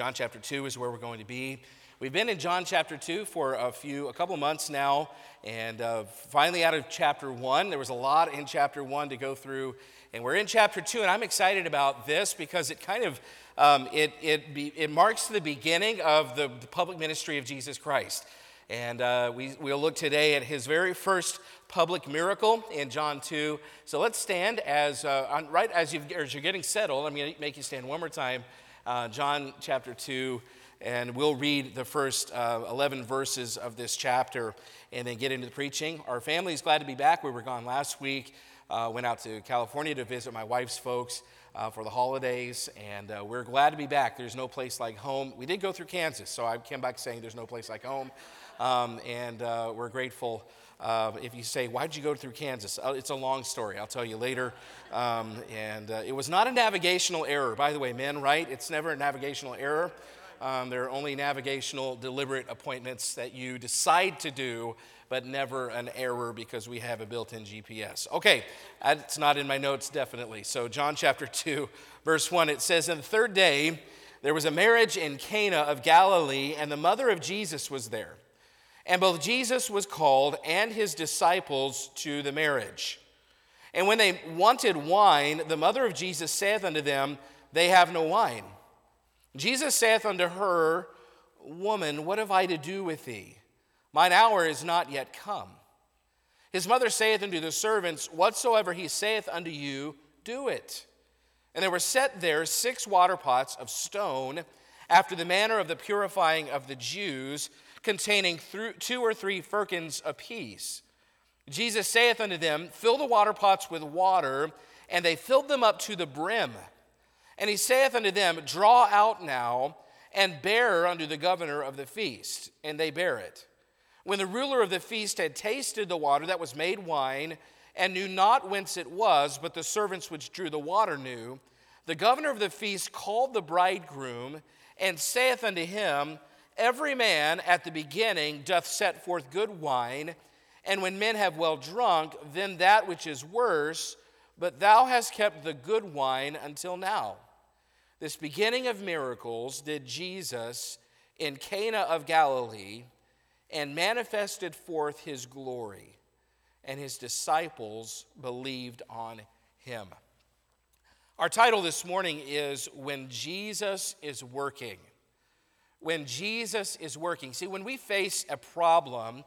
John chapter 2 is where we're going to be. We've been in John chapter 2 for a few, a couple months now, and uh, finally out of chapter 1. There was a lot in chapter 1 to go through, and we're in chapter 2, and I'm excited about this because it kind of, um, it, it, be, it marks the beginning of the, the public ministry of Jesus Christ. And uh, we, we'll look today at his very first public miracle in John 2. So let's stand as, uh, on, right as, you as you're getting settled. I'm going to make you stand one more time. Uh, John chapter 2, and we'll read the first uh, 11 verses of this chapter and then get into the preaching. Our family is glad to be back. We were gone last week. Uh, went out to California to visit my wife's folks uh, for the holidays, and uh, we're glad to be back. There's no place like home. We did go through Kansas, so I came back saying there's no place like home, um, and uh, we're grateful. Uh, if you say, Why'd you go through Kansas? Uh, it's a long story. I'll tell you later. Um, and uh, it was not a navigational error. By the way, men, right? It's never a navigational error. Um, there are only navigational, deliberate appointments that you decide to do, but never an error because we have a built in GPS. Okay, it's not in my notes, definitely. So, John chapter 2, verse 1, it says, In the third day, there was a marriage in Cana of Galilee, and the mother of Jesus was there. And both Jesus was called and his disciples to the marriage. And when they wanted wine, the mother of Jesus saith unto them, They have no wine. Jesus saith unto her, Woman, what have I to do with thee? Mine hour is not yet come. His mother saith unto the servants, Whatsoever he saith unto you, do it. And there were set there six water pots of stone, after the manner of the purifying of the Jews, containing two or three firkins apiece. Jesus saith unto them, Fill the water pots with water, and they filled them up to the brim. And he saith unto them, Draw out now, and bear unto the governor of the feast. And they bear it. When the ruler of the feast had tasted the water that was made wine, and knew not whence it was, but the servants which drew the water knew, the governor of the feast called the bridegroom, and saith unto him, Every man at the beginning doth set forth good wine, and when men have well drunk, then that which is worse, but thou hast kept the good wine until now. This beginning of miracles did Jesus in Cana of Galilee and manifested forth his glory, and his disciples believed on him. Our title this morning is When Jesus is Working. When Jesus is working. See, when we face a problem,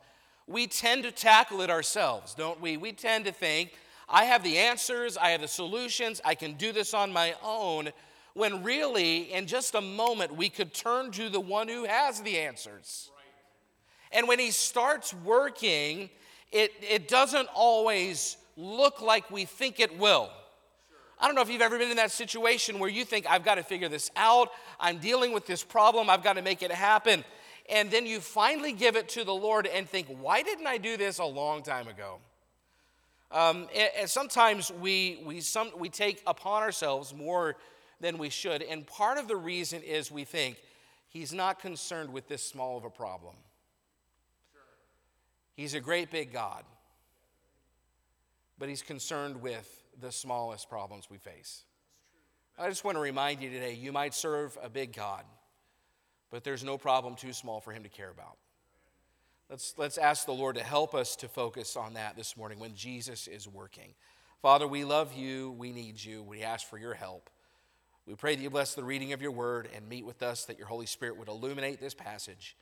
we tend to tackle it ourselves, don't we? We tend to think, I have the answers, I have the solutions, I can do this on my own when really, in just a moment, we could turn to the one who has the answers. And when he starts working, it, it doesn't always look like we think it will. I don't know if you've ever been in that situation where you think, I've got to figure this out, I'm dealing with this problem, I've got to make it happen. And then you finally give it to the Lord and think, why didn't I do this a long time ago? Um, and, and sometimes we, we, some, we take upon ourselves more than we should. And part of the reason is we think he's not concerned with this small of a problem. He's a great big God, but he's concerned with the smallest problems we face. I just want to remind you today you might serve a big God, but there's no problem too small for him to care about. Let's, let's ask the Lord to help us to focus on that this morning when Jesus is working. Father, we love you. We need you. We ask for your help. We pray that you bless the reading of your word and meet with us, that your Holy Spirit would illuminate this passage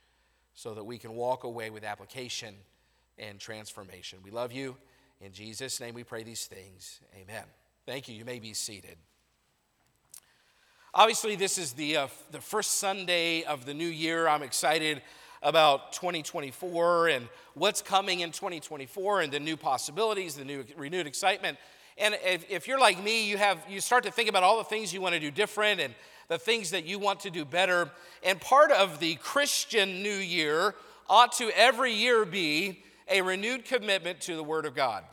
so that we can walk away with application and transformation. We love you. In Jesus' name we pray these things. Amen. Thank you. You may be seated. Obviously, this is the, uh, the first Sunday of the new year. I'm excited about 2024 and what's coming in 2024 and the new possibilities, the new renewed excitement. And if, if you're like me, you, have, you start to think about all the things you want to do different and the things that you want to do better. And part of the Christian New Year ought to every year be a renewed commitment to the Word of God.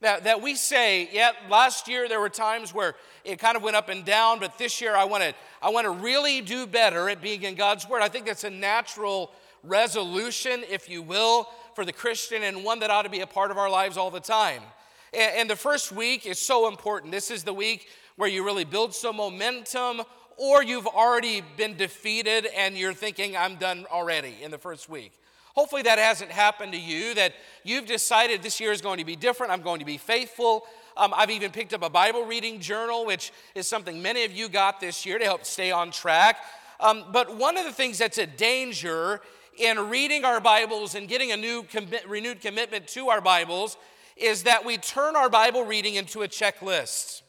That, that we say, yeah, last year there were times where it kind of went up and down, but this year I want to I want to really do better at being in God's Word. I think that's a natural resolution, if you will, for the Christian and one that ought to be a part of our lives all the time. And the first week is so important. This is the week where you really build some momentum or you've already been defeated and you're thinking, I'm done already in the first week. Hopefully, that hasn't happened to you, that you've decided this year is going to be different. I'm going to be faithful. Um, I've even picked up a Bible reading journal, which is something many of you got this year to help stay on track. Um, but one of the things that's a danger in reading our Bibles and getting a new renewed commitment to our Bibles is that we turn our Bible reading into a checklist.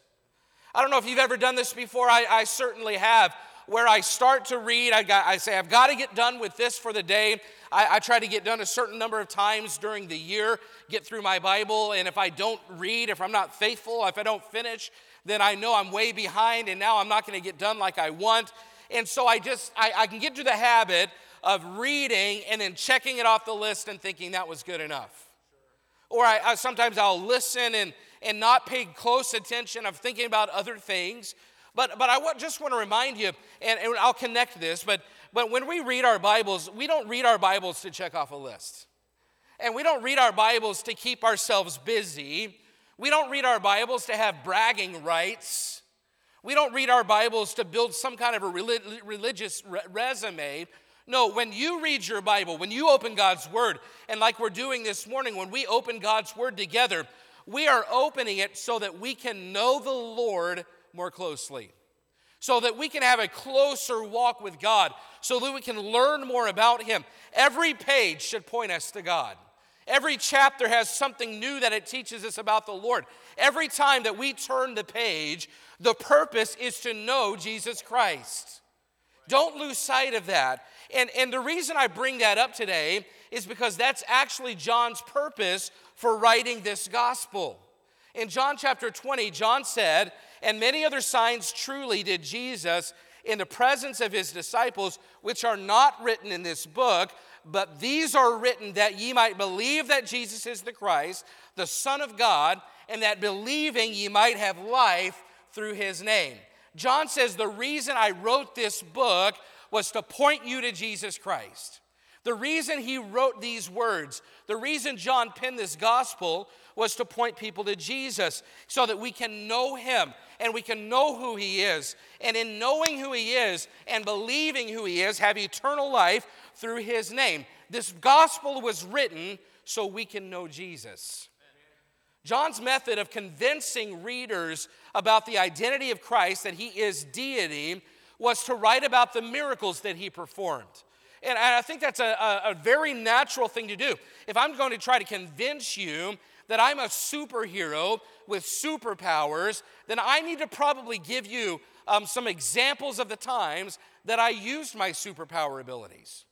I don't know if you've ever done this before, I, I certainly have. Where I start to read, I, got, I say, I've got to get done with this for the day. I, I try to get done a certain number of times during the year, get through my Bible, and if I don't read, if I'm not faithful, if I don't finish, then I know I'm way behind, and now I'm not going to get done like I want. And so I just, I, I can get to the habit of reading and then checking it off the list and thinking that was good enough. Or I, I, sometimes I'll listen and, and not pay close attention. I'm thinking about other things. But, but I just want to remind you, and, and I'll connect this, but, but when we read our Bibles, we don't read our Bibles to check off a list. And we don't read our Bibles to keep ourselves busy. We don't read our Bibles to have bragging rights. We don't read our Bibles to build some kind of a religious resume. No, when you read your Bible, when you open God's Word, and like we're doing this morning, when we open God's Word together, we are opening it so that we can know the Lord more closely, so that we can have a closer walk with God, so that we can learn more about Him. Every page should point us to God. Every chapter has something new that it teaches us about the Lord. Every time that we turn the page, the purpose is to know Jesus Christ. Don't lose sight of that. And, and the reason I bring that up today is because that's actually John's purpose for writing this gospel. In John chapter 20, John said, And many other signs truly did Jesus in the presence of his disciples, which are not written in this book, but these are written that ye might believe that Jesus is the Christ, the Son of God, and that believing ye might have life through his name. John says, The reason I wrote this book was to point you to Jesus Christ. The reason he wrote these words, the reason John penned this gospel was to point people to Jesus so that we can know him and we can know who he is. And in knowing who he is and believing who he is, have eternal life through his name. This gospel was written so we can know Jesus. John's method of convincing readers about the identity of Christ, that he is deity, was to write about the miracles that he performed. And I think that's a, a, very natural thing to do. If I'm going to try to convince you that I'm a superhero with superpowers, then I need to probably give you um, some examples of the times that I used my superpower abilities.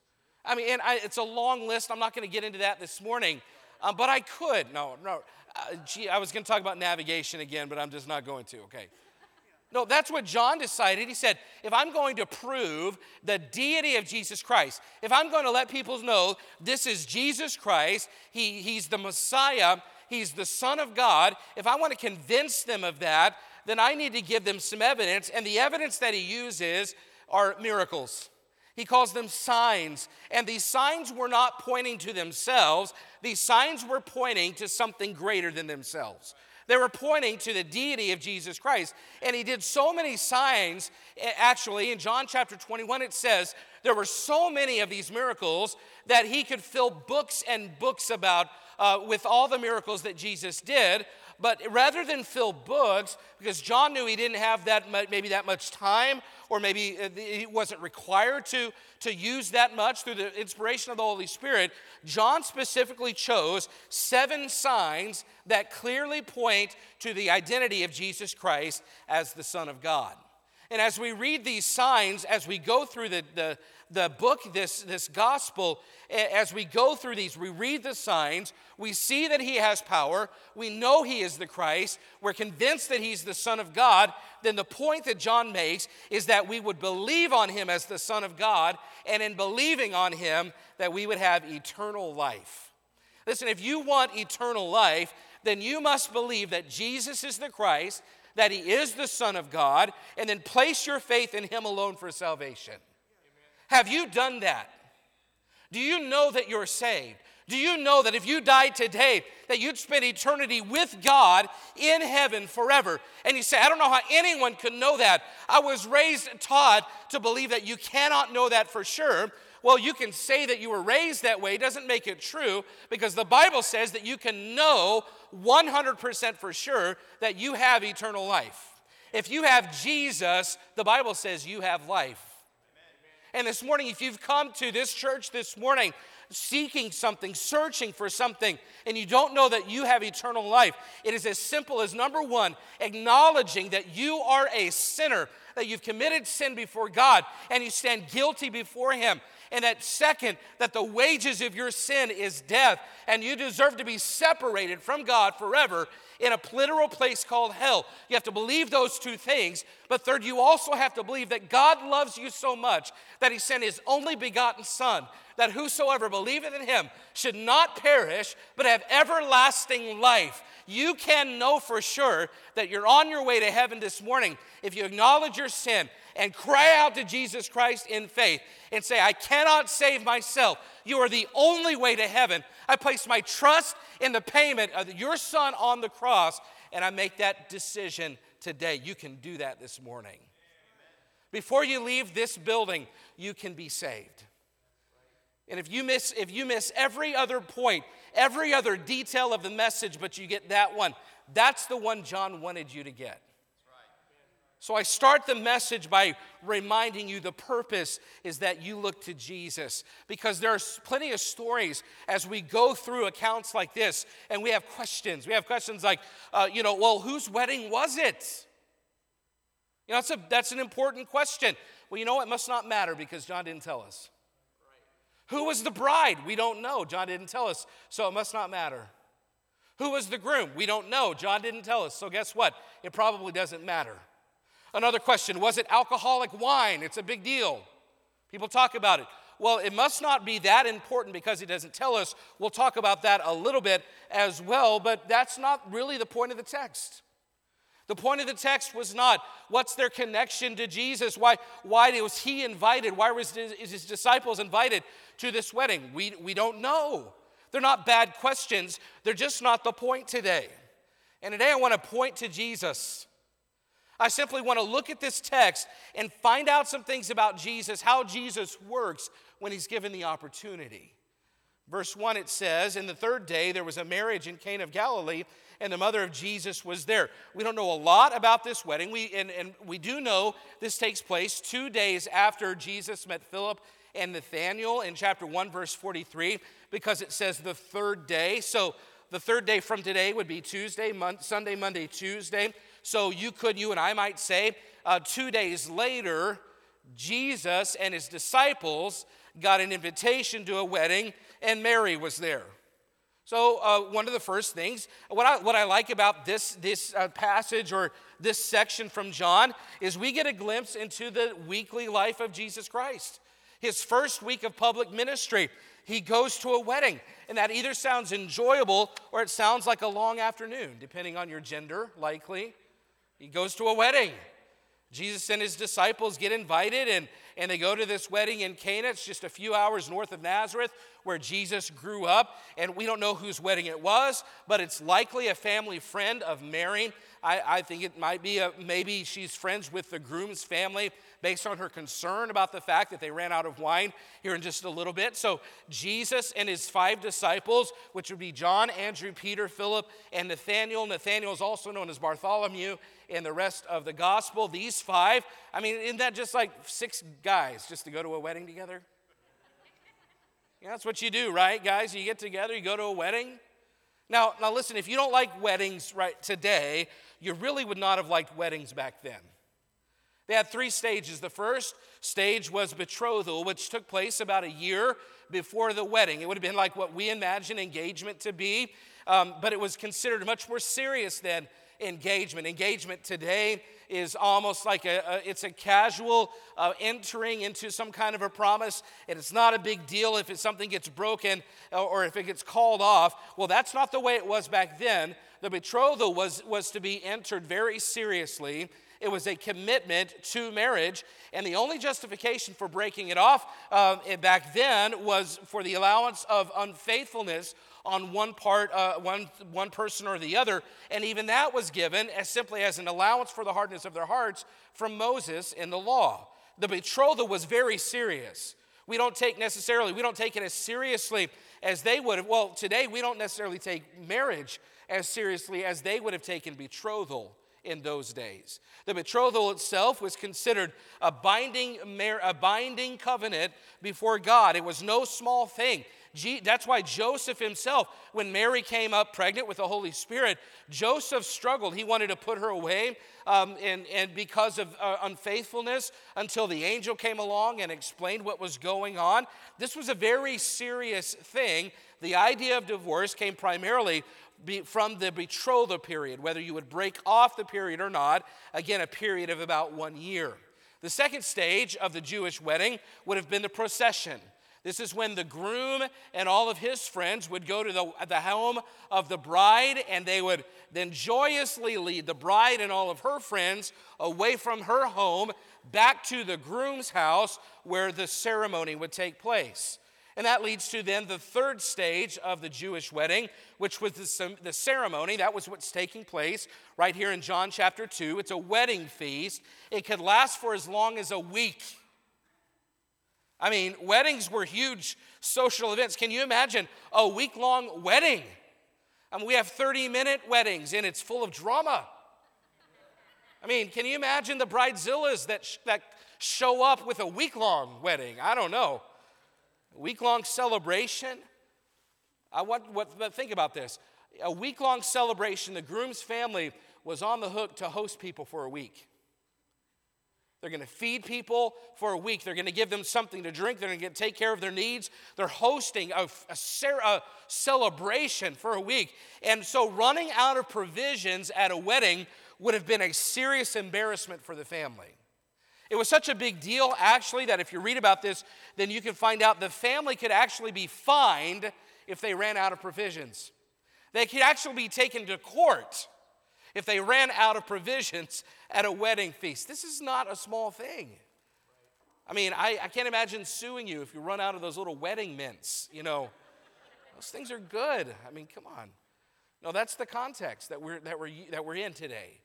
I mean, and I, it's a long list. I'm not going to get into that this morning, um, but I could. No, no. Uh, gee, I was going to talk about navigation again, but I'm just not going to. Okay. No, that's what John decided. He said, if I'm going to prove the deity of Jesus Christ, if I'm going to let people know this is Jesus Christ, he, he's the Messiah, he's the Son of God, if I want to convince them of that, then I need to give them some evidence. And the evidence that he uses are miracles. He calls them signs. And these signs were not pointing to themselves, these signs were pointing to something greater than themselves. They were pointing to the deity of Jesus Christ. And he did so many signs. Actually, in John chapter 21, it says there were so many of these miracles that he could fill books and books about uh, with all the miracles that Jesus did. But rather than fill books, because John knew he didn't have that much, maybe that much time, or maybe uh, he wasn't required to, to use that much through the inspiration of the Holy Spirit, John specifically chose seven signs that clearly point to the identity of Jesus Christ as the Son of God. And as we read these signs, as we go through the, the, the book, this, this gospel, as we go through these, we read the signs, we see that he has power, we know he is the Christ, we're convinced that he's the Son of God, then the point that John makes is that we would believe on him as the Son of God, and in believing on him, that we would have eternal life. Listen, if you want eternal life, then you must believe that Jesus is the Christ, that he is the Son of God, and then place your faith in him alone for salvation. Have you done that? Do you know that you're saved? Do you know that if you died today, that you'd spend eternity with God in heaven forever? And you say, I don't know how anyone could know that. I was raised and taught to believe that you cannot know that for sure. Well, you can say that you were raised that way, doesn't make it true because the Bible says that you can know 100% for sure that you have eternal life. If you have Jesus, the Bible says you have life. And this morning, if you've come to this church this morning seeking something, searching for something, and you don't know that you have eternal life, it is as simple as number one, acknowledging that you are a sinner, that you've committed sin before God, and you stand guilty before Him. And that second, that the wages of your sin is death, and you deserve to be separated from God forever in a literal place called hell. You have to believe those two things. But third, you also have to believe that God loves you so much that He sent His only begotten Son, that whosoever believeth in Him should not perish, but have everlasting life. You can know for sure that you're on your way to heaven this morning if you acknowledge your sin and cry out to Jesus Christ in faith and say, I cannot save myself. You are the only way to heaven. I place my trust in the payment of your son on the cross, and I make that decision today. You can do that this morning. Before you leave this building, you can be saved. And if you miss if you miss every other point, every other detail of the message but you get that one, that's the one John wanted you to get. So I start the message by reminding you the purpose is that you look to Jesus because there's plenty of stories as we go through accounts like this and we have questions. We have questions like, uh, you know, well, whose wedding was it? You know, that's, a, that's an important question. Well, you know, it must not matter because John didn't tell us. Who was the bride? We don't know. John didn't tell us, so it must not matter. Who was the groom? We don't know. John didn't tell us, so guess what? It probably doesn't matter. Another question was it alcoholic wine? It's a big deal. People talk about it. Well, it must not be that important because he doesn't tell us. We'll talk about that a little bit as well, but that's not really the point of the text. The point of the text was not what's their connection to Jesus? Why, why was he invited? Why was his, his disciples invited to this wedding? We, we don't know. They're not bad questions, they're just not the point today. And today I want to point to Jesus. I simply want to look at this text and find out some things about Jesus, how Jesus works when he's given the opportunity. Verse 1 it says, In the third day there was a marriage in Cana of Galilee, and the mother of Jesus was there. We don't know a lot about this wedding, we, and, and we do know this takes place two days after Jesus met Philip and Nathanael in chapter 1, verse 43, because it says the third day. So the third day from today would be Tuesday, Mon- Sunday, Monday, Tuesday. So you could, you and I might say, uh, two days later, Jesus and his disciples got an invitation to a wedding, and Mary was there. So, uh, one of the first things, what I, what I like about this, this uh, passage or this section from John is we get a glimpse into the weekly life of Jesus Christ. His first week of public ministry, he goes to a wedding, and that either sounds enjoyable or it sounds like a long afternoon, depending on your gender, likely. He goes to a wedding. Jesus and his disciples get invited and, and they go to this wedding in Cana. It's just a few hours north of Nazareth where Jesus grew up. And we don't know whose wedding it was, but it's likely a family friend of Mary. I, I think it might be a, maybe she's friends with the groom's family based on her concern about the fact that they ran out of wine here in just a little bit. So, Jesus and his five disciples, which would be John, Andrew, Peter, Philip, and Nathanael. Nathanael is also known as Bartholomew in the rest of the gospel. These five, I mean, isn't that just like six guys just to go to a wedding together? Yeah, that's what you do, right, guys? You get together, you go to a wedding. Now, now listen, if you don't like weddings right today, you really would not have liked weddings back then. They had three stages. The first stage was betrothal, which took place about a year before the wedding. It would have been like what we imagine engagement to be, um, but it was considered much more serious than engagement. Engagement today is almost like a, a it's a casual uh, entering into some kind of a promise, and it's not a big deal if something gets broken or, or if it gets called off. Well, that's not the way it was back then. The betrothal was, was to be entered very seriously It was a commitment to marriage, and the only justification for breaking it off uh, back then was for the allowance of unfaithfulness on one part, uh, one, one person or the other, and even that was given as simply as an allowance for the hardness of their hearts from Moses in the law. The betrothal was very serious. We don't take necessarily, we don't take it as seriously as they would have. Well, today we don't necessarily take marriage as seriously as they would have taken betrothal in those days. The betrothal itself was considered a binding, a binding covenant before God. It was no small thing. That's why Joseph himself, when Mary came up pregnant with the Holy Spirit, Joseph struggled. He wanted to put her away, um, and, and because of uh, unfaithfulness, until the angel came along and explained what was going on. This was a very serious thing. The idea of divorce came primarily from the betrothal period, whether you would break off the period or not, again, a period of about one year. The second stage of the Jewish wedding would have been the procession. This is when the groom and all of his friends would go to the, the home of the bride and they would then joyously lead the bride and all of her friends away from her home back to the groom's house where the ceremony would take place. And that leads to then the third stage of the Jewish wedding, which was the, the, ceremony. That was what's taking place right here in John chapter 2. It's a wedding feast. It could last for as long as a week. I mean, weddings were huge social events. Can you imagine a week long wedding? I mean, we have 30 minute weddings and it's full of drama. I mean, can you imagine the bridezillas that, sh- that show up with a week long wedding? I don't know. Week long celebration. I want what think about this. A week long celebration, the groom's family was on the hook to host people for a week. They're going to feed people for a week. They're going to give them something to drink. They're going to take care of their needs. They're hosting a, a, a, celebration for a week. And so, running out of provisions at a wedding would have been a serious embarrassment for the family. It was such a big deal, actually, that if you read about this, then you can find out the family could actually be fined if they ran out of provisions. They could actually be taken to court if they ran out of provisions at a wedding feast. This is not a small thing. I mean, I, I can't imagine suing you if you run out of those little wedding mints, you know. Those things are good. I mean, come on. No, that's the context that we're, that we're, that we're in today.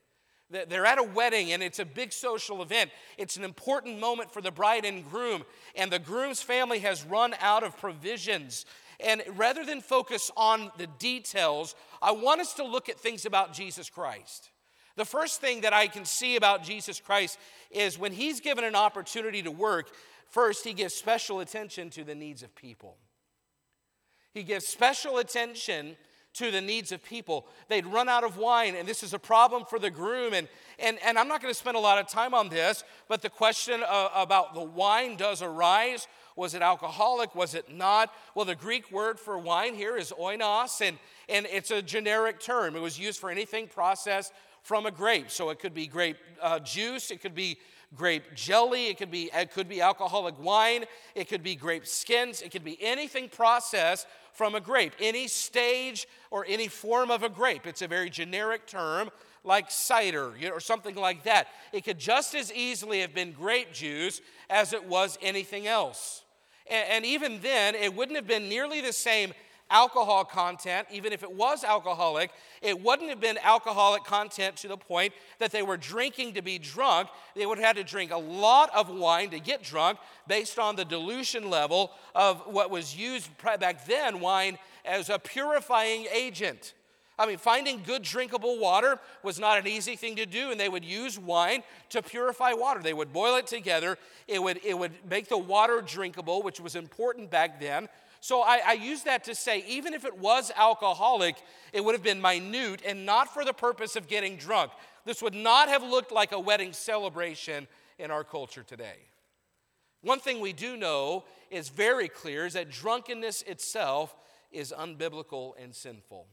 They're at a wedding and it's a big social event. It's an important moment for the bride and groom, and the groom's family has run out of provisions. And rather than focus on the details, I want us to look at things about Jesus Christ. The first thing that I can see about Jesus Christ is when he's given an opportunity to work, first, he gives special attention to the needs of people. He gives special attention to the needs of people. They'd run out of wine, and this is a problem for the groom. And, and, and I'm not going to spend a lot of time on this, but the question uh, about the wine does arise. Was it alcoholic? Was it not? Well, the Greek word for wine here is oinos, and, and it's a generic term. It was used for anything processed from a grape. So it could be grape uh, juice, it could be grape jelly, it could be it could be alcoholic wine, it could be grape skins, it could be anything processed from a grape, any stage or any form of a grape. It's a very generic term like cider or something like that. It could just as easily have been grape juice as it was anything else. And, and even then, it wouldn't have been nearly the same alcohol content, even if it was alcoholic, it wouldn't have been alcoholic content to the point that they were drinking to be drunk. They would have had to drink a lot of wine to get drunk based on the dilution level of what was used back then, wine as a purifying agent. I mean, finding good drinkable water was not an easy thing to do, and they would use wine to purify water. They would boil it together, it would, it would make the water drinkable, which was important back then. So I, I use that to say, even if it was alcoholic, it would have been minute and not for the purpose of getting drunk. This would not have looked like a wedding celebration in our culture today. One thing we do know is very clear is that drunkenness itself is unbiblical and sinful.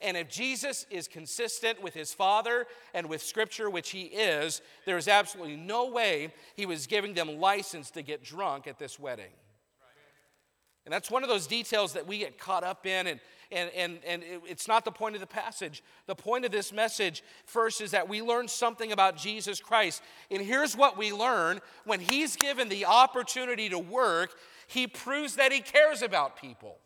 And if Jesus is consistent with his Father and with Scripture, which he is, there is absolutely no way he was giving them license to get drunk at this wedding. And that's one of those details that we get caught up in, and, and, and, and it's not the point of the passage. The point of this message, first, is that we learn something about Jesus Christ. And here's what we learn when He's given the opportunity to work, He proves that He cares about people.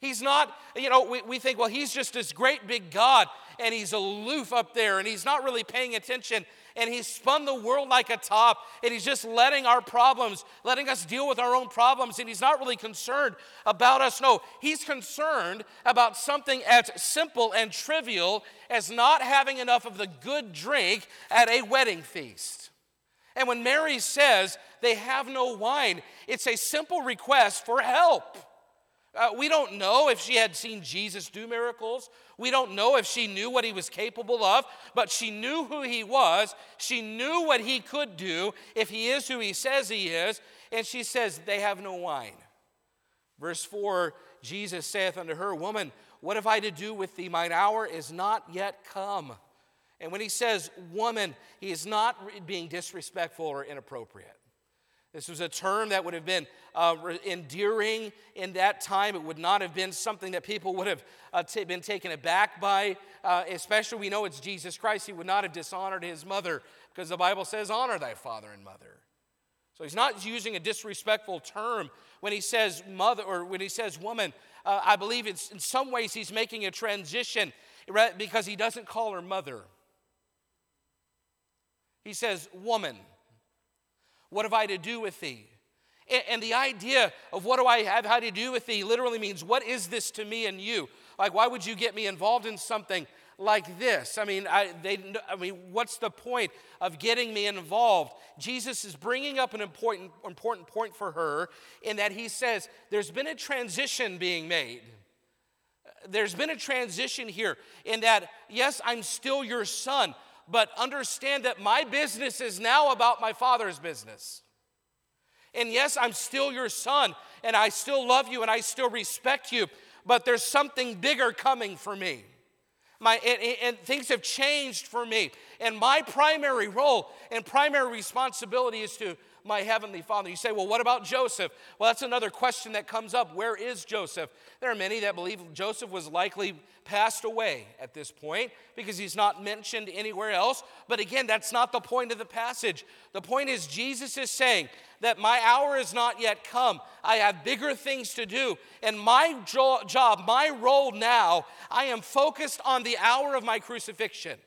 He's not, you know, we, we think, well, he's just this great big God and he's aloof up there and he's not really paying attention and he's spun the world like a top and he's just letting our problems, letting us deal with our own problems and he's not really concerned about us. No, he's concerned about something as simple and trivial as not having enough of the good drink at a wedding feast. And when Mary says they have no wine, it's a simple request for help. Uh, we don't know if she had seen Jesus do miracles. We don't know if she knew what he was capable of, but she knew who he was. She knew what he could do if he is who he says he is. And she says, They have no wine. Verse 4 Jesus saith unto her, Woman, what have I to do with thee? Mine hour is not yet come. And when he says woman, he is not being disrespectful or inappropriate. This was a term that would have been uh, endearing in that time. It would not have been something that people would have uh, t- been taken aback by, uh, especially we know it's Jesus Christ. He would not have dishonored his mother because the Bible says, Honor thy father and mother. So he's not using a disrespectful term when he says mother or when he says woman. Uh, I believe it's, in some ways he's making a transition because he doesn't call her mother. He says woman. What have I to do with thee? And the idea of what do I have how to do with thee literally means, what is this to me and you? Like, why would you get me involved in something like this? I mean, I, they, I mean, what's the point of getting me involved? Jesus is bringing up an important, important point for her in that he says, there's been a transition being made. There's been a transition here in that, yes, I'm still your son, but understand that my business is now about my father's business. And yes, I'm still your son, and I still love you, and I still respect you, but there's something bigger coming for me. My, and, and, things have changed for me. And my primary role and primary responsibility is to my heavenly Father. You say, well, what about Joseph? Well, that's another question that comes up. Where is Joseph? There are many that believe Joseph was likely passed away at this point because he's not mentioned anywhere else. But again, that's not the point of the passage. The point is, Jesus is saying that my hour is not yet come. I have bigger things to do. And my jo- job, my role now, I am focused on the hour of my crucifixion.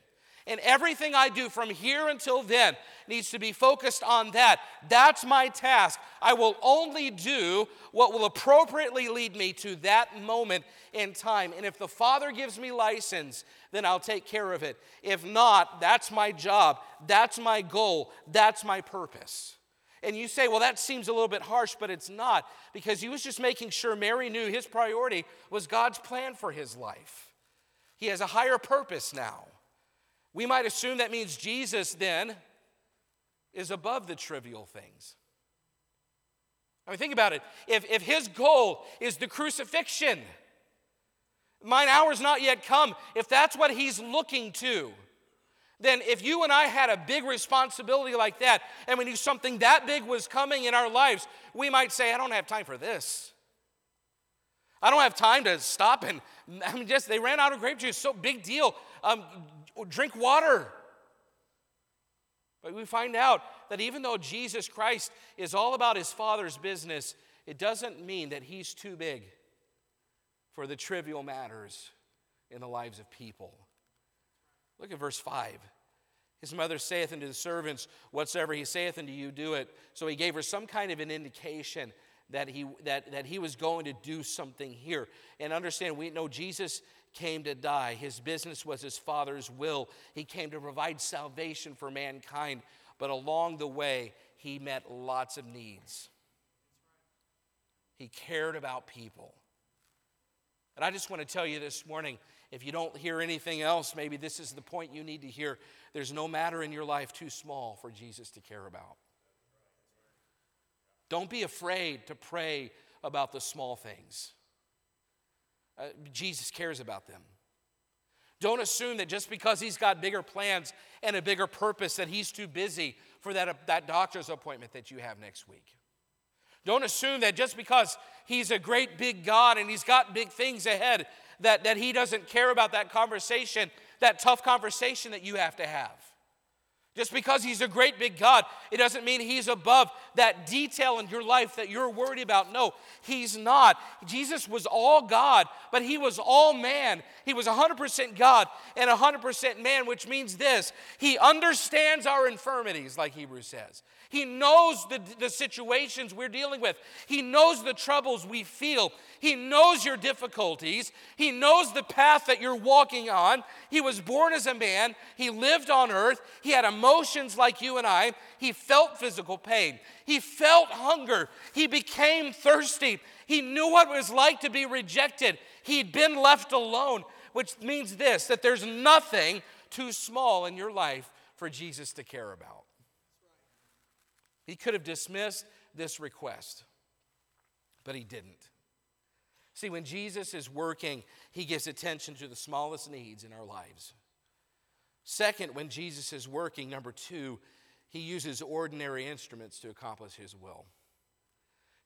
And everything I do from here until then needs to be focused on that. That's my task. I will only do what will appropriately lead me to that moment in time. And if the Father gives me license, then I'll take care of it. If not, that's my job. That's my goal. That's my purpose. And you say, well, that seems a little bit harsh, but it's not, because he was just making sure Mary knew his priority was God's plan for his life. He has a higher purpose now. We might assume that means Jesus then is above the trivial things. I mean, think about it. If, if his goal is the crucifixion, mine hour's not yet come, if that's what he's looking to, then if you and I had a big responsibility like that, and we knew something that big was coming in our lives, we might say, I don't have time for this. I don't have time to stop and I mean, just they ran out of grape juice. So big deal. Um, drink water. But we find out that even though Jesus Christ is all about his Father's business, it doesn't mean that he's too big for the trivial matters in the lives of people. Look at verse 5. His mother saith unto the servants, Whatsoever he saith unto you, do it. So he gave her some kind of an indication that he, that, that he was going to do something here. And understand, we know Jesus came to die. His business was his Father's will. He came to provide salvation for mankind. But along the way, he met lots of needs. He cared about people. And I just want to tell you this morning if you don't hear anything else, maybe this is the point you need to hear. There's no matter in your life too small for Jesus to care about. Don't be afraid to pray about the small things. Uh, Jesus cares about them. Don't assume that just because he's got bigger plans and a bigger purpose that he's too busy for that, that doctor's appointment that you have next week. Don't assume that just because he's a great big God and he's got big things ahead, that, that he doesn't care about that conversation, that tough conversation that you have to have. Just because he's a great big God, it doesn't mean he's above that detail in your life that you're worried about. No, he's not. Jesus was all God, but he was all man. He was 100% God and 100% man, which means this He understands our infirmities, like Hebrews says. He knows the, the situations we're dealing with. He knows the troubles we feel. He knows your difficulties. He knows the path that you're walking on. He was born as a man. He lived on earth. He had emotions like you and I. He felt physical pain. He felt hunger. He became thirsty. He knew what it was like to be rejected. He'd been left alone, which means this that there's nothing too small in your life for Jesus to care about. He could have dismissed this request, but he didn't. See, when Jesus is working, he gives attention to the smallest needs in our lives. Second, when Jesus is working, number two, he uses ordinary instruments to accomplish his will.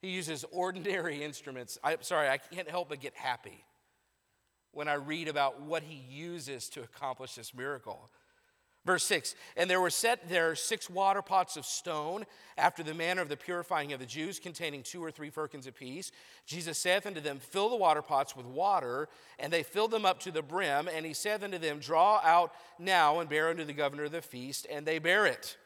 He uses ordinary instruments. I'm sorry, I can't help but get happy when I read about what he uses to accomplish this miracle. Verse 6 And there were set there six water pots of stone, after the manner of the purifying of the Jews, containing two or three firkins apiece. Jesus saith unto them, Fill the water pots with water. And they filled them up to the brim. And he saith unto them, Draw out now and bear unto the governor of the feast. And they bear it.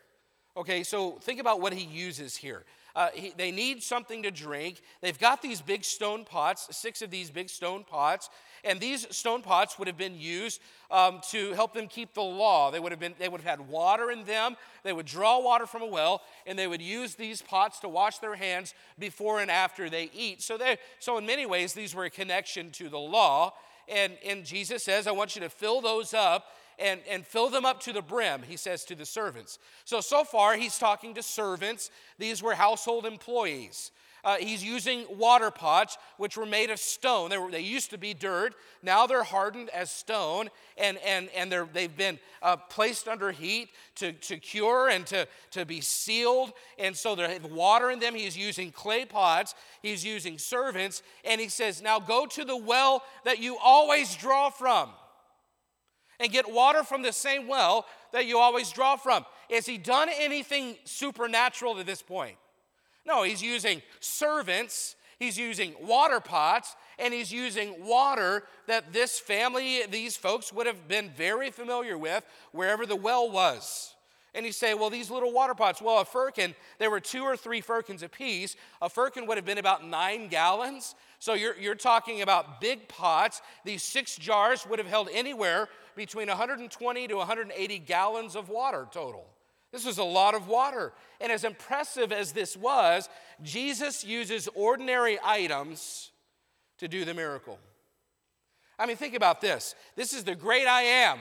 Okay, so think about what he uses here. Uh, he, they need something to drink. They've got these big stone pots, six of these big stone pots, and these stone pots would have been used um, to help them keep the law. They would, have been, they would have had water in them. They would draw water from a well, and they would use these pots to wash their hands before and after they eat. So, they, so in many ways, these were a connection to the law. And, and Jesus says, I want you to fill those up and, and fill them up to the brim, he says to the servants. So, so far, he's talking to servants. These were household employees. Uh, he's using water pots, which were made of stone. They, were, they used to be dirt. Now they're hardened as stone, and, and, and they're, they've been uh, placed under heat to, to cure and to, to be sealed. And so they have water in them. He's using clay pots, he's using servants, and he says, Now go to the well that you always draw from and get water from the same well that you always draw from. Has he done anything supernatural to this point? No, he's using servants, he's using water pots, and he's using water that this family, these folks would have been very familiar with wherever the well was. And you say, well, these little water pots, well, a firkin, there were two or three firkins apiece. A firkin would have been about nine gallons. So you're, you're talking about big pots. These six jars would have held anywhere between 120 to 180 gallons of water total. This was a lot of water. And as impressive as this was, Jesus uses ordinary items to do the miracle. I mean, think about this. This is the great I am.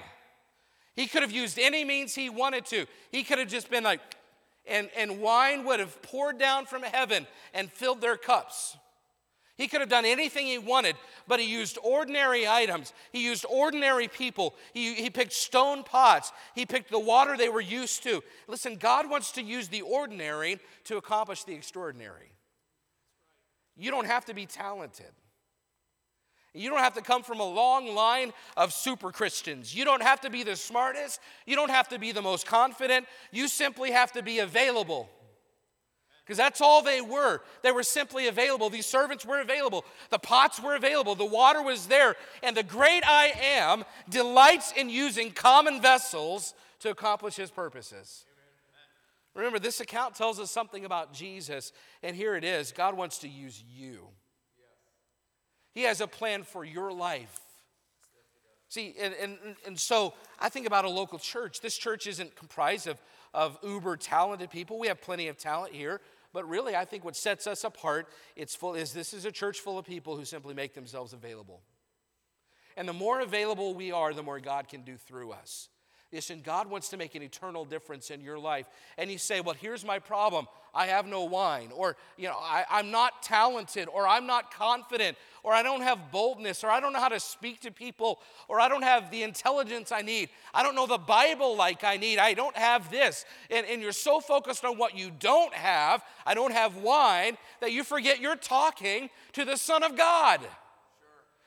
He could have used any means he wanted to. He could have just been like, and, and wine would have poured down from heaven and filled their cups. He could have done anything he wanted, but he used ordinary items. He used ordinary people. He, he picked stone pots. He picked the water they were used to. Listen, God wants to use the ordinary to accomplish the extraordinary. You don't have to be talented. You don't have to come from a long line of super Christians. You don't have to be the smartest. You don't have to be the most confident. You simply have to be available because that's all they were. They were simply available. These servants were available. The pots were available. The water was there. And the great I am delights in using common vessels to accomplish his purposes. Remember, this account tells us something about Jesus, and here it is God wants to use you. He has a plan for your life. See, and, and, and so I think about a local church. This church isn't comprised of, of uber talented people. We have plenty of talent here. But really, I think what sets us apart it's full, is this is a church full of people who simply make themselves available. And the more available we are, the more God can do through us. Listen, God wants to make an eternal difference in your life. And you say, Well, here's my problem. I have no wine, or, you know, I, I'm not talented, or I'm not confident, or I don't have boldness, or I don't know how to speak to people, or I don't have the intelligence I need. I don't know the Bible like I need. I don't have this. And, and you're so focused on what you don't have, I don't have wine, that you forget you're talking to the Son of God.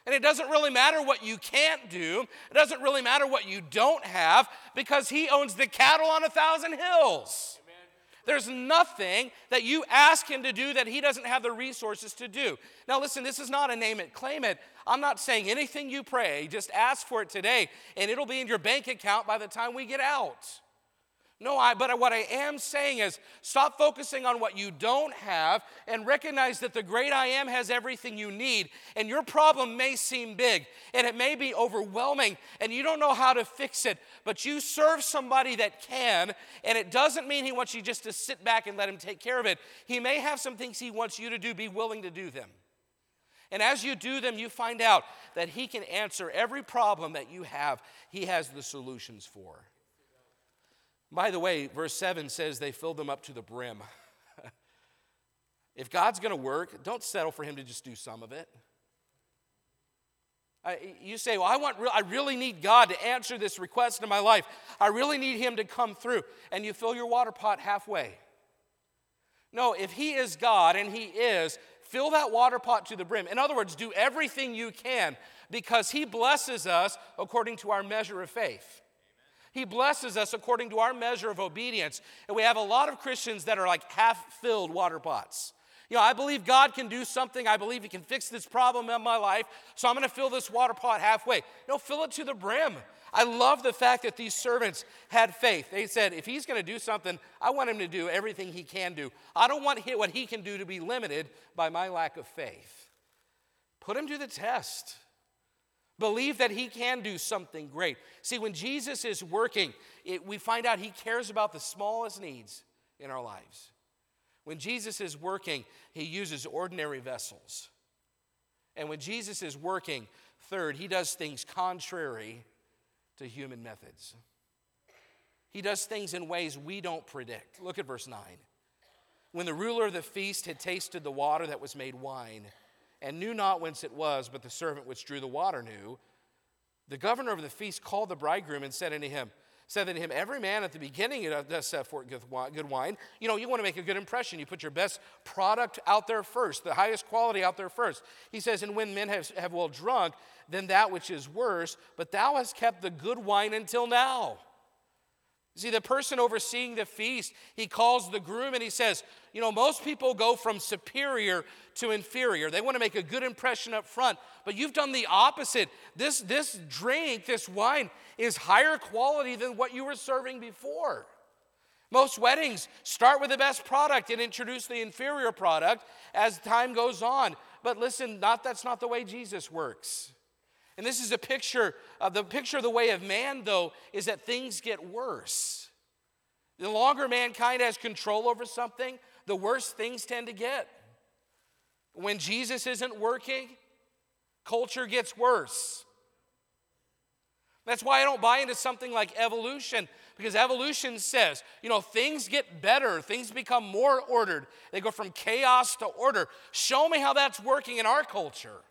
And it doesn't really matter what you can't do, it doesn't really matter what you don't have, because He owns the cattle on a thousand hills. There's nothing that you ask Him to do that He doesn't have the resources to do. Now, listen, this is not a name it, claim it. I'm not saying anything you pray, just ask for it today, and it'll be in your bank account by the time we get out. No, I, but what I am saying is stop focusing on what you don't have and recognize that the great I am has everything you need. And your problem may seem big and it may be overwhelming and you don't know how to fix it, but you serve somebody that can. And it doesn't mean he wants you just to sit back and let him take care of it. He may have some things he wants you to do, be willing to do them. And as you do them, you find out that he can answer every problem that you have, he has the solutions for. By the way, verse 7 says they filled them up to the brim. if God's going to work, don't settle for Him to just do some of it. I, you say, Well, I, want, I really need God to answer this request in my life. I really need Him to come through. And you fill your water pot halfway. No, if He is God, and He is, fill that water pot to the brim. In other words, do everything you can because He blesses us according to our measure of faith. He blesses us according to our measure of obedience. And we have a lot of Christians that are like half filled water pots. You know, I believe God can do something. I believe He can fix this problem in my life. So I'm going to fill this water pot halfway. No, fill it to the brim. I love the fact that these servants had faith. They said, if He's going to do something, I want Him to do everything He can do. I don't want what He can do to be limited by my lack of faith. Put Him to the test. Believe that He can do something great. See, when Jesus is working, it, we find out He cares about the smallest needs in our lives. When Jesus is working, He uses ordinary vessels. And when Jesus is working, third, He does things contrary to human methods. He does things in ways we don't predict. Look at verse 9. When the ruler of the feast had tasted the water that was made wine, and knew not whence it was, but the servant which drew the water knew. The governor of the feast called the bridegroom and said unto him, said unto him, Every man at the beginning does set forth good wine. You know, you want to make a good impression. You put your best product out there first, the highest quality out there first. He says, And when men have, have well drunk, then that which is worse, but thou hast kept the good wine until now. See, the person overseeing the feast, he calls the groom and he says, You know, most people go from superior to inferior. They want to make a good impression up front, but you've done the opposite. This, this drink, this wine, is higher quality than what you were serving before. Most weddings start with the best product and introduce the inferior product as time goes on. But listen, not, that's not the way Jesus works. And this is a picture of the picture of the way of man, though, is that things get worse. The longer mankind has control over something, the worse things tend to get. When Jesus isn't working, culture gets worse. That's why I don't buy into something like evolution, because evolution says, you know, things get better, things become more ordered, they go from chaos to order. Show me how that's working in our culture.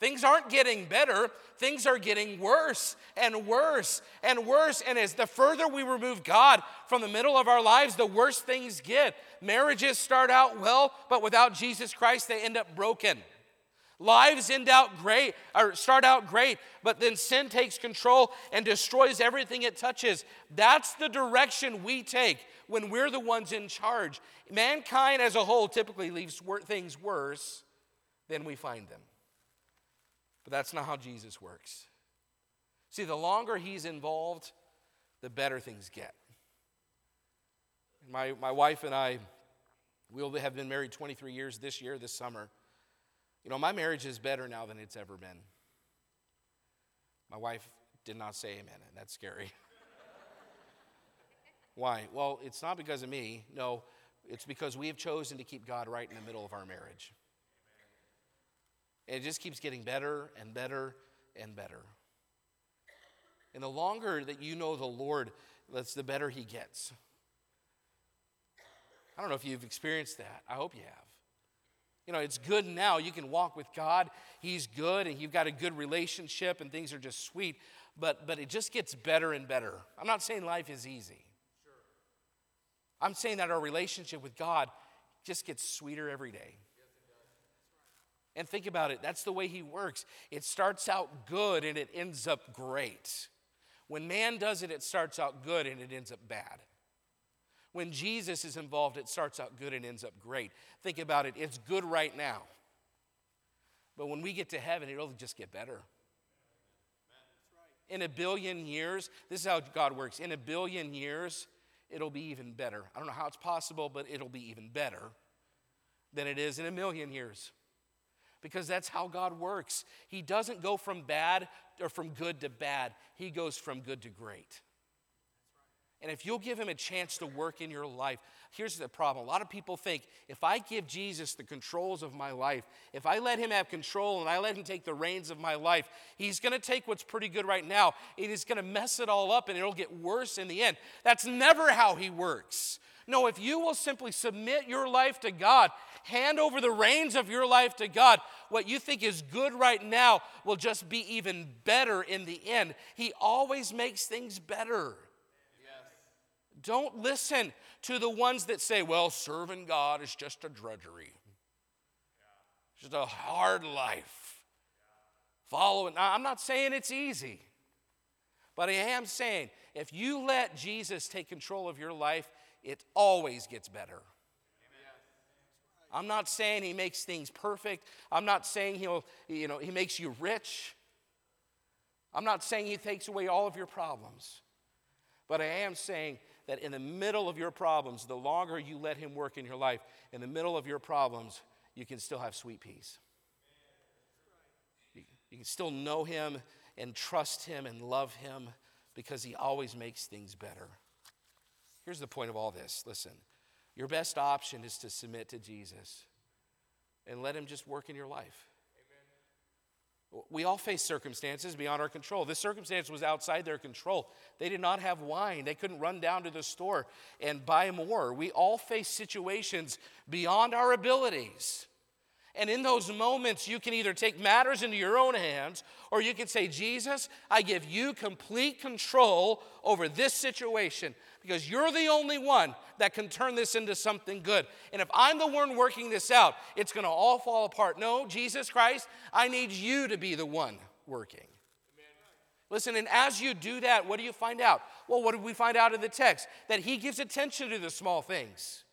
Things aren't getting better, things are getting worse and worse and worse. And as the further we remove God from the middle of our lives, the worse things get. Marriages start out well, but without Jesus Christ, they end up broken. Lives end out great or start out great, but then sin takes control and destroys everything it touches. That's the direction we take when we're the ones in charge. Mankind as a whole typically leaves things worse than we find them. But that's not how Jesus works. See, the longer he's involved, the better things get. My, my wife and I, we'll have been married 23 years this year, this summer. You know, my marriage is better now than it's ever been. My wife did not say amen, and that's scary. Why? Well, it's not because of me. No, it's because we have chosen to keep God right in the middle of our marriage. And it just keeps getting better and better and better. And the longer that you know the Lord, that's the better He gets. I don't know if you've experienced that. I hope you have. You know, it's good now. You can walk with God. He's good, and you've got a good relationship, and things are just sweet. But, but it just gets better and better. I'm not saying life is easy. Sure. I'm saying that our relationship with God just gets sweeter every day. And think about it, that's the way He works. It starts out good and it ends up great. When man does it, it starts out good and it ends up bad. When Jesus is involved, it starts out good and ends up great. Think about it, it's good right now. But when we get to heaven, it'll just get better. In a billion years, this is how God works. In a billion years, it'll be even better. I don't know how it's possible, but it'll be even better than it is in a million years because that's how God works. He doesn't go from bad or from good to bad, He goes from good to great. And if you'll give Him a chance to work in your life, here's the problem. A lot of people think if I give Jesus the controls of my life, if I let Him have control and I let Him take the reins of my life, He's going to take what's pretty good right now and He's going to mess it all up and it'll get worse in the end. That's never how He works. No, if you will simply submit your life to God, hand over the reins of your life to God, what you think is good right now will just be even better in the end. He always makes things better. Don't listen to the ones that say, well, serving God is just a drudgery, it's just a hard life. Following. I'm not saying it's easy, but I am saying if you let Jesus take control of your life, it always gets better. I'm not saying he makes things perfect. I'm not saying he'll, you know, he makes you rich. I'm not saying he takes away all of your problems. But I am saying that in the middle of your problems, the longer you let him work in your life, in the middle of your problems, you can still have sweet peace. You can still know him and trust him and love him because he always makes things better. Here's the point of all this listen, your best option is to submit to Jesus and let Him just work in your life. Amen. We all face circumstances beyond our control. This circumstance was outside their control. They did not have wine. They couldn't run down to the store and buy more. We all face situations beyond our abilities. And in those moments, you can either take matters into your own hands or you can say, Jesus, I give you complete control over this situation because you're the only one that can turn this into something good. And if I'm the one working this out, it's going to all fall apart. No, Jesus Christ, I need you to be the one working. Listen, and as you do that, what do you find out? Well, what did we find out in the text? That he gives attention to the small things.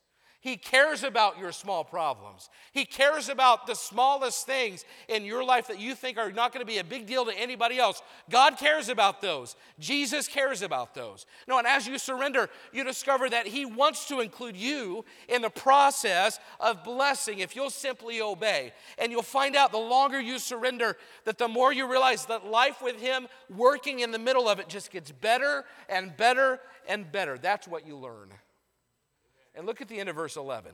He cares about your small problems. He cares about the smallest things in your life that you think are not going to be a big deal to anybody else. God cares about those. Jesus cares about those. No, and as you surrender, you discover that He wants to include you in the process of blessing if you'll simply obey. And you'll find out the longer you surrender, that the more you realize that life with Him working in the middle of it just gets better and better and better. That's what you learn. And look at the end of verse 11.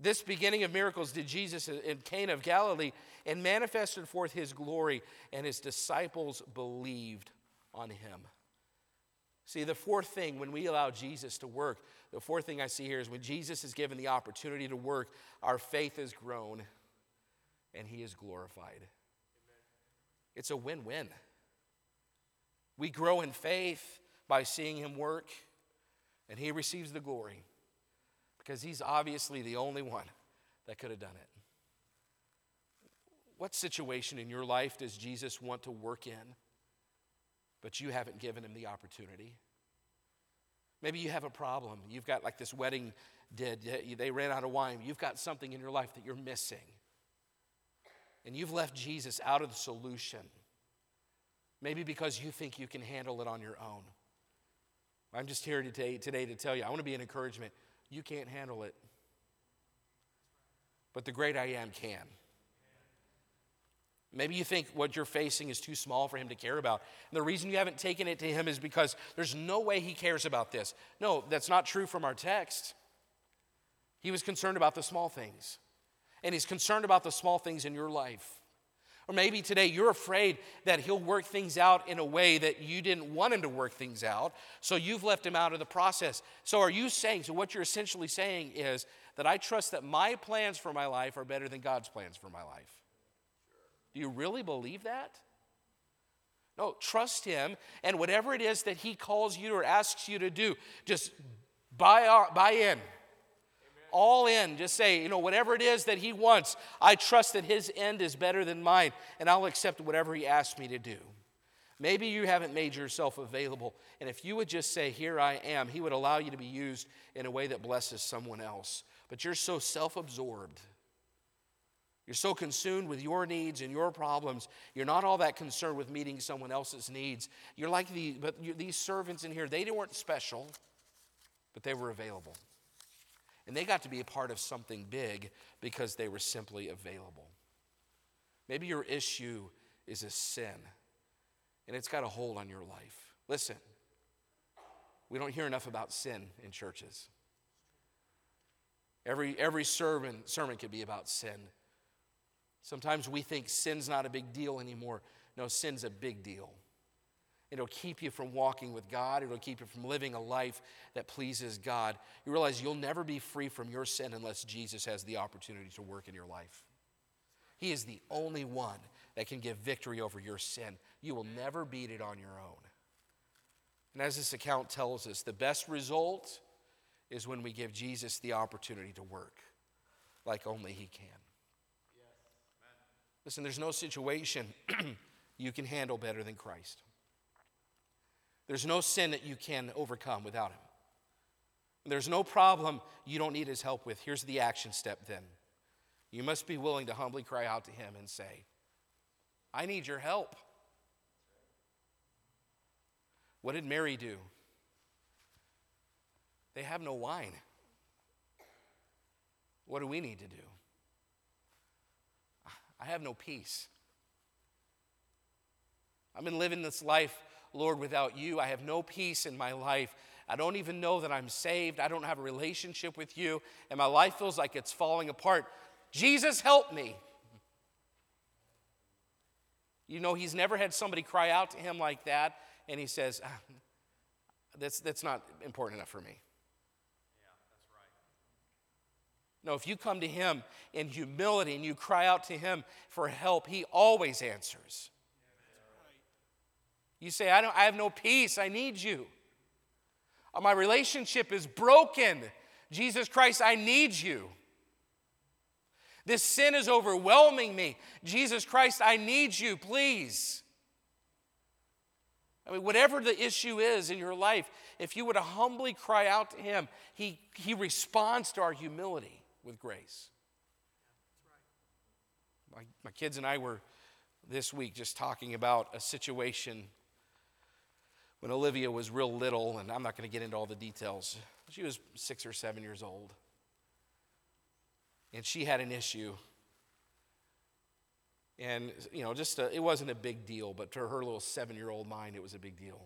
This beginning of miracles did Jesus in Cana of Galilee and manifested forth his glory, and his disciples believed on him. See, the fourth thing when we allow Jesus to work, the fourth thing I see here is when Jesus is given the opportunity to work, our faith is grown and he is glorified. Amen. It's a win win. We grow in faith by seeing him work and he receives the glory because he's obviously the only one that could have done it. What situation in your life does Jesus want to work in, but you haven't given him the opportunity? Maybe you have a problem. You've got like this wedding did, they ran out of wine. You've got something in your life that you're missing. And you've left Jesus out of the solution. Maybe because you think you can handle it on your own. I'm just here today, today to tell you, I want to be an encouragement. You can't handle it, but the great I am can. Maybe you think what you're facing is too small for him to care about. And the reason you haven't taken it to him is because there's no way he cares about this. No, that's not true from our text. He was concerned about the small things, and he's concerned about the small things in your life. Or maybe today you're afraid that he'll work things out in a way that you didn't want him to work things out, so you've left him out of the process. So, are you saying, so what you're essentially saying is that I trust that my plans for my life are better than God's plans for my life? Do you really believe that? No, trust him, and whatever it is that he calls you or asks you to do, just buy, uh, buy in all in. Just say, you know, whatever it is that He wants, I trust that His end is better than mine, and I'll accept whatever He asks me to do. Maybe you haven't made yourself available, and if you would just say, Here I am, He would allow you to be used in a way that blesses someone else. But you're so self absorbed. You're so consumed with your needs and your problems. You're not all that concerned with meeting someone else's needs. You're like the, but these servants in here, they weren't special, but they were available. And they got to be a part of something big because they were simply available. Maybe your issue is a sin and it's got a hold on your life. Listen, we don't hear enough about sin in churches. Every, every sermon, sermon could be about sin. Sometimes we think sin's not a big deal anymore. No, sin's a big deal. It'll keep you from walking with God. It'll keep you from living a life that pleases God. You realize you'll never be free from your sin unless Jesus has the opportunity to work in your life. He is the only one that can give victory over your sin. You will never beat it on your own. And as this account tells us, the best result is when we give Jesus the opportunity to work like only He can. Listen, there's no situation you can handle better than Christ. There's no sin that you can overcome without Him. There's no problem you don't need His help with. Here's the action step then. You must be willing to humbly cry out to Him and say, I need your help. What did Mary do? They have no wine. What do we need to do? I have no peace. I've been living this life Lord, without you, I have no peace in my life. I don't even know that I'm saved. I don't have a relationship with you, and my life feels like it's falling apart. Jesus, help me. You know, he's never had somebody cry out to him like that, and he says, ah, that's, that's not important enough for me. No, if you come to him in humility and you cry out to him for help, he always answers. You say, I, don't, I have no peace. I need you. Uh, my relationship is broken. Jesus Christ, I need you. This sin is overwhelming me. Jesus Christ, I need you, please. I mean, whatever the issue is in your life, if you would humbly cry out to Him, He, he responds to our humility with grace. My, my kids and I were this week just talking about a situation when Olivia was real little, and I'm not going to get into all the details. She was six or seven years old. And she had an issue. And, you know, just a, it wasn't a big deal, but to her little seven year old mind, it was a big deal.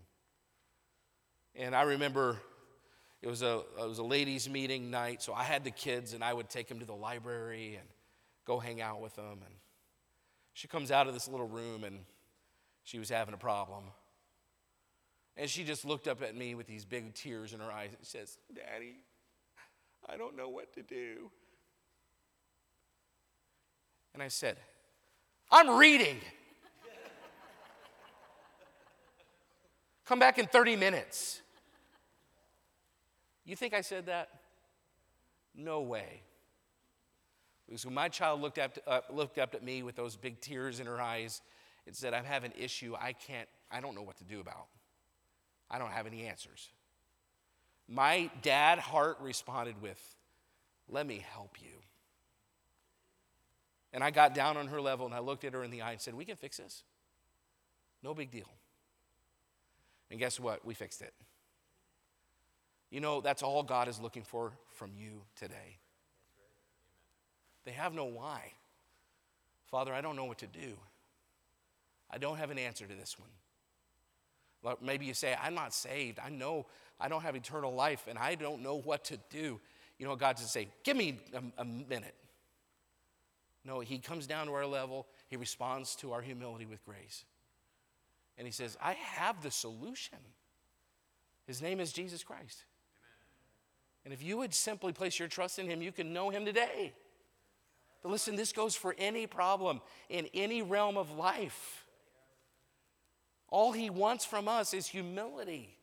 And I remember it was, a, it was a ladies' meeting night, so I had the kids, and I would take them to the library and go hang out with them. And she comes out of this little room, and she was having a problem. And she just looked up at me with these big tears in her eyes and says, Daddy, I don't know what to do. And I said, I'm reading. Come back in 30 minutes. You think I said that? No way. Because when my child looked up, uh, looked up at me with those big tears in her eyes and said, I have an issue I can't, I don't know what to do about. I don't have any answers. My dad heart responded with, Let me help you. And I got down on her level and I looked at her in the eye and said, We can fix this. No big deal. And guess what? We fixed it. You know, that's all God is looking for from you today. They have no why. Father, I don't know what to do. I don't have an answer to this one. Maybe you say, I'm not saved. I know I don't have eternal life and I don't know what to do. You know, God just say, Give me a, a minute. No, he comes down to our level, he responds to our humility with grace. And he says, I have the solution. His name is Jesus Christ. And if you would simply place your trust in him, you can know him today. But listen, this goes for any problem in any realm of life. All he wants from us is humility.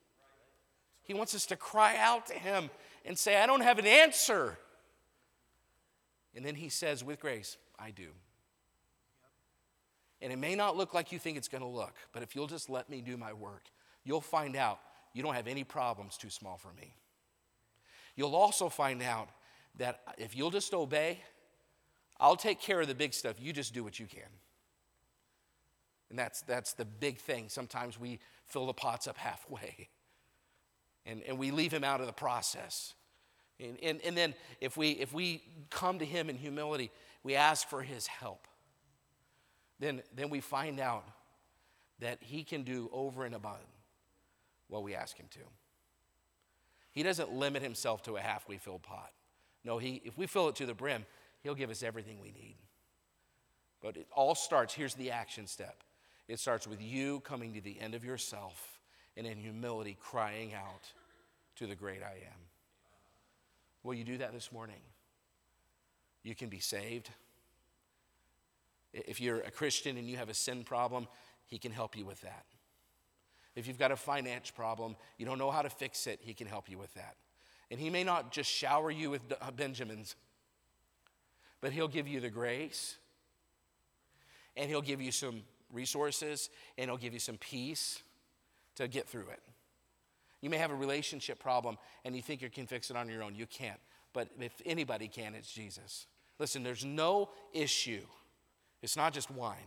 He wants us to cry out to him and say, I don't have an answer. And then he says, with grace, I do. And it may not look like you think it's going to look, but if you'll just let me do my work, you'll find out you don't have any problems too small for me. You'll also find out that if you'll just obey, I'll take care of the big stuff. You just do what you can. And that's, that's the big thing. Sometimes we fill the pots up halfway and, and we leave him out of the process. And, and, and then if we, if we come to him in humility, we ask for his help. Then, then we find out that he can do over and above what we ask him to. He doesn't limit himself to a halfway filled pot. No, he, if we fill it to the brim, he'll give us everything we need. But it all starts, here's the action step it starts with you coming to the end of yourself and in humility crying out to the great I am. Will you do that this morning? You can be saved. If you're a Christian and you have a sin problem, He can help you with that. If you've got a finance problem, you don't know how to fix it, He can help you with that. And He may not just shower you with uh, Benjamins, but He'll give you the grace and He'll give you some resources and it'll give you some peace to get through it. You may have a relationship problem and you think you can fix it on your own. You can't. But if anybody can, it's Jesus. Listen, there's no issue, it's not just wine.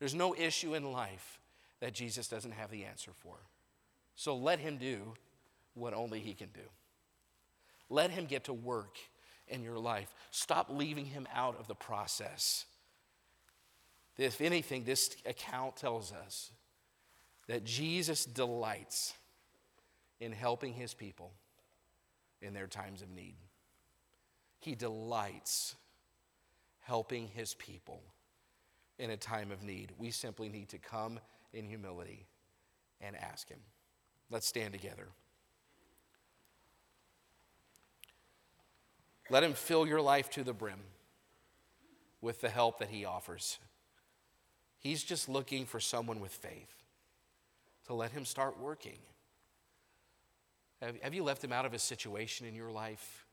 There's no issue in life that Jesus doesn't have the answer for. So let him do what only he can do. Let him get to work in your life. Stop leaving him out of the process. If anything, this account tells us that Jesus delights in helping his people in their times of need. He delights helping his people in a time of need. We simply need to come in humility and ask him. Let's stand together. Let him fill your life to the brim with the help that he offers. He's just looking for someone with faith to let him start working. Have, you left him out of a situation in your life?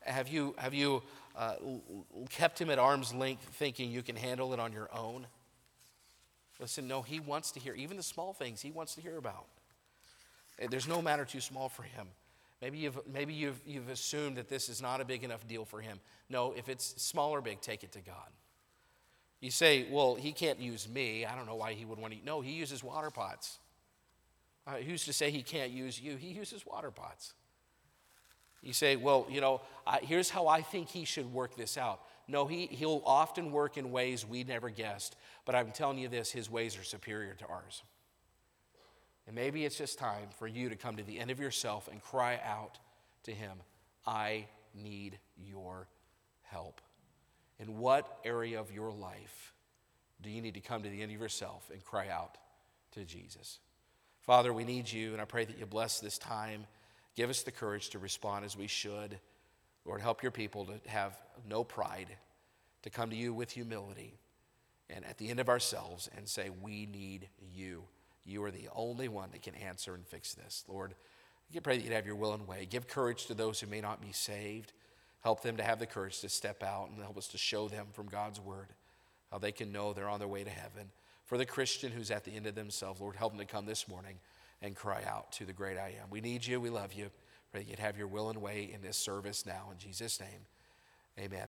Have you, have you uh, kept him at arm's length thinking you can handle it on your own? Listen, no, he wants to hear, even the small things he wants to hear about. There's no matter too small for him. Maybe, you've, maybe you've, you've assumed that this is not a big enough deal for him. No, if it's small or big, take it to God. You say, well, he can't use me. I don't know why he would want to. No, he uses water pots. Uh, who's to say he can't use you? He uses water pots. You say, well, you know, here's how I think he should work this out. No, he, he'll often work in ways we never guessed, but I'm telling you this his ways are superior to ours. And maybe it's just time for you to come to the end of yourself and cry out to him, I need your help. In what area of your life do you need to come to the end of yourself and cry out to Jesus? Father, we need you, and I pray that you bless this time. Give us the courage to respond as we should. Lord, help your people to have no pride, to come to you with humility, and at the end of ourselves and say, We need you. You are the only one that can answer and fix this. Lord, I pray that you'd have your will and way. Give courage to those who may not be saved. Help them to have the courage to step out and help us to show them from God's word how they can know they're on their way to heaven. For the Christian who's at the end of themselves, Lord, help them to come this morning and cry out to the great I am. We need you. We love you. Pray that you'd have your will and way in this service now. In Jesus' name, amen.